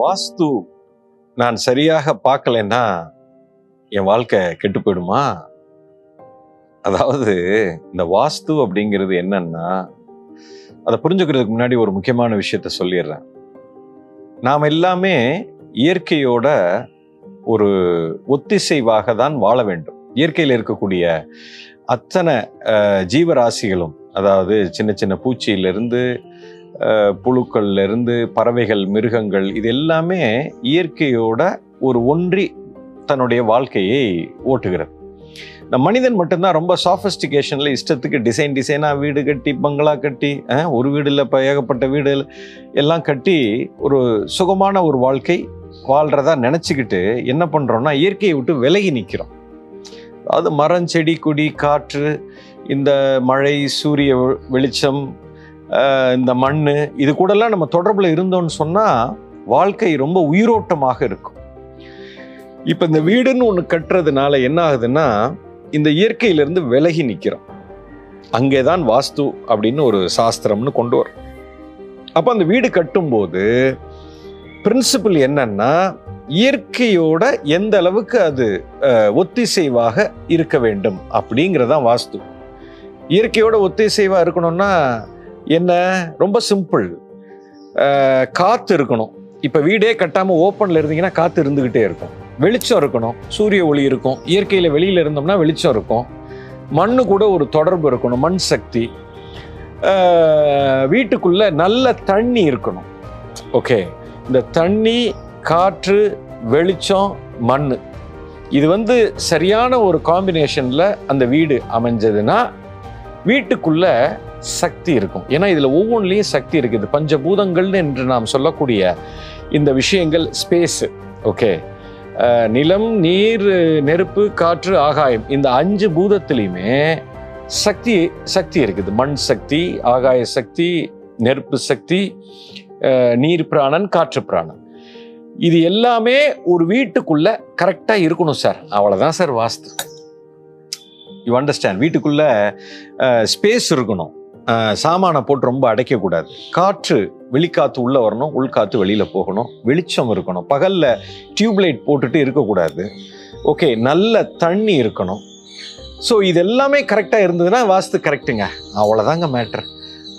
வாஸ்து நான் சரியாக பார்க்கலைன்னா என் வாழ்க்கை கெட்டு போயிடுமா? அதாவது இந்த வாஸ்து அப்படிங்கிறது என்னன்னா அதை புரிஞ்சுக்கிறதுக்கு முன்னாடி ஒரு முக்கியமான விஷயத்த சொல்லிடுறேன். நாம் எல்லாமே இயற்கையோட ஒரு ஒத்திசைவாக தான் வாழ வேண்டும். இயற்கையில் இருக்கக்கூடிய அத்தனை ஜீவராசிகளும் அதாவது சின்ன சின்ன பூச்சியிலிருந்து புழுக்கள்லேருந்து பறவைகள் மிருகங்கள் இது எல்லாமே இயற்கையோட ஒரு ஒன்றி தன்னுடைய வாழ்க்கையை ஓட்டுகிறது. இந்த மனிதன் மட்டும்தான் ரொம்ப சாஃபிஸ்டிகேஷனில் இஷ்டத்துக்கு டிசைன் டிசைனாக வீடு கட்டி பங்களா கட்டி ஒரு வீடு இல்லை இப்போ ஏகப்பட்ட வீடு எல்லாம் கட்டி ஒரு சுகமான ஒரு வாழ்க்கை வாழ்கிறதா நினச்சிக்கிட்டு என்ன பண்ணுறோம்னா இயற்கையை விட்டு விலகி நிற்கிறோம் அதாவது மரம் செடி கொடி காற்று இந்த மழை சூரிய வெளிச்சம் இந்த மண் இது கூடலாம் நம்ம தொடர்பில் இருந்தோம்னு சொன்னால் வாழ்க்கை ரொம்ப உயிரோட்டமாக இருக்கும். இப்போ இந்த வீடுன்னு ஒன்று கட்டுறதுனால என்ன ஆகுதுன்னா இந்த இயற்கையிலிருந்து விலகி நிற்கிறோம் அங்கே தான் வாஸ்து அப்படின்னு ஒரு சாஸ்திரம்னு கொண்டு வரும். அப்போ அந்த வீடு கட்டும்போது பிரின்சிபல் என்னன்னா இயற்கையோட எந்த அளவுக்கு அது ஒத்திசைவாக இருக்க வேண்டும் அப்படிங்கிறதான் வாஸ்து. இயற்கையோட ஒத்திசைவாக இருக்கணும்னா என்ன? ரொம்ப சிம்பிள் காற்று இருக்கணும். இப்போ வீடே கட்டாமல் ஓப்பனில் இருந்தீங்கன்னா காற்று இருந்துக்கிட்டே இருக்கும். வெளிச்சம் இருக்கணும். சூரிய ஒளி இருக்கும். இயற்கையில் வெளியில் இருந்தோம்னா வெளிச்சம் இருக்கும். மண்ணு கூட ஒரு தொடர்பு இருக்கணும். மண் சக்தி. வீட்டுக்குள்ளே நல்ல தண்ணி இருக்கணும். ஓகே இந்த தண்ணி காற்று வெளிச்சம் மண் இது வந்து சரியான ஒரு காம்பினேஷனில் அந்த வீடு அமைஞ்சதுன்னா வீட்டுக்குள்ள சக்தி இருக்கும். ஏன்னா இதில் ஒவ்வொன்றிலையும் சக்தி இருக்குது. பஞ்சபூதங்கள்னு என்று நாம் சொல்லக்கூடிய இந்த விஷயங்கள் ஸ்பேஸு ஓகே நிலம் நீர் நெருப்பு காற்று ஆகாயம் இந்த அஞ்சு பூதத்திலையுமே சக்தி சக்தி இருக்குது. மண் சக்தி ஆகாய சக்தி நெருப்பு சக்தி நீர் பிராணன் காற்று பிராணன். இது எல்லாமே ஒரு வீட்டுக்குள்ள கரெக்டாக இருக்கணும் சார் அவ்வளோதான் சார் வாஸ்து. யூ அண்டர்ஸ்டாண்ட் வீட்டுக்குள்ள ஸ்பேஸ் இருக்கணும். சாமானை போட்டு ரொம்ப அடைக்கக்கூடாது. காற்று வெளிக்காற்று உள்ளே வரணும் உள்காற்று வெளியில் போகணும். வெளிச்சம் இருக்கணும். பகலில் டியூப்லைட் போட்டுட்டு இருக்கக்கூடாது. ஓகே நல்ல தண்ணி இருக்கணும். ஸோ இது எல்லாமே கரெக்டாக இருந்ததுன்னா வாஸ்து கரெக்டுங்க அவ்வளோதாங்க மேட்ரு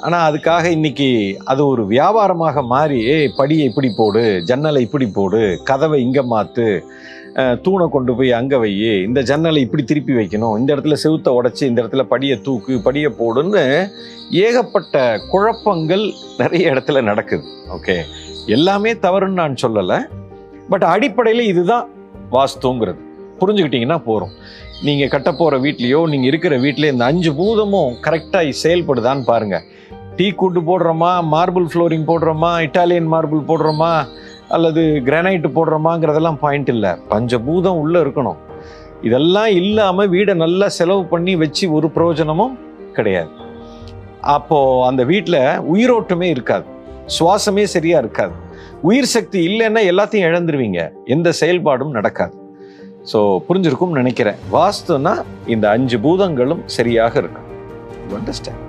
ஆனால் அதுக்காக இன்றைக்கி அது ஒரு வியாபாரமாக மாறி ஏய் படியை இப்படி போடு ஜன்னலை இப்படி போடு கதவை இங்கே மாற்று தூணை கொண்டு போய் அங்கே வை இந்த ஜன்னலை இப்படி திருப்பி வைக்கணும் இந்த இடத்துல செவுத்தை உடச்சி இந்த இடத்துல படியை தூக்கு படியை போடுன்னு ஏகப்பட்ட குழப்பங்கள் நிறைய இடத்துல நடக்குது. ஓகே? எல்லாமே தவறுன்னு நான் சொல்லலை. பட் அடிப்படையில் இதுதான் வாஸ்துங்கிறது. புரிஞ்சுக்கிட்டீங்கன்னா போகிறோம் நீங்கள் கட்ட போகிற வீட்லேயோ நீங்கள் இருக்கிற வீட்லேயே இந்த அஞ்சு பூதமும் கரெக்டாக செயல்படுதான்னு பாருங்கள் டீ கூட்டு போடுறோமா மார்பிள் ஃப்ளோரிங் போடுறோமா இட்டாலியன் மார்பிள் போடுறோமா அல்லது கிரானைட் போடுறோமாங்கிறதெல்லாம் பாயிண்ட் இல்லை. பஞ்சபூதம் உள்ளே இருக்கணும். இதெல்லாம் இல்லாமல் வீடை நல்லா செலவு பண்ணி வச்சு ஒரு பிரயோஜனமும் கிடையாது. அப்போது அந்த வீட்டில் உயிரோட்டமே இருக்காது. சுவாசமே சரியாக இருக்காது. உயிர் சக்தி இல்லைன்னா எல்லாத்தையும் இழந்துருவீங்க. எந்த செயல்பாடும் நடக்காது. ஸோ புரிஞ்சிருக்கும்னு நினைக்கிறேன். வாஸ்துனா இந்த அஞ்சு பூதங்களும் சரியாக இருக்கும் அண்டர்ஸ்டாண்ட்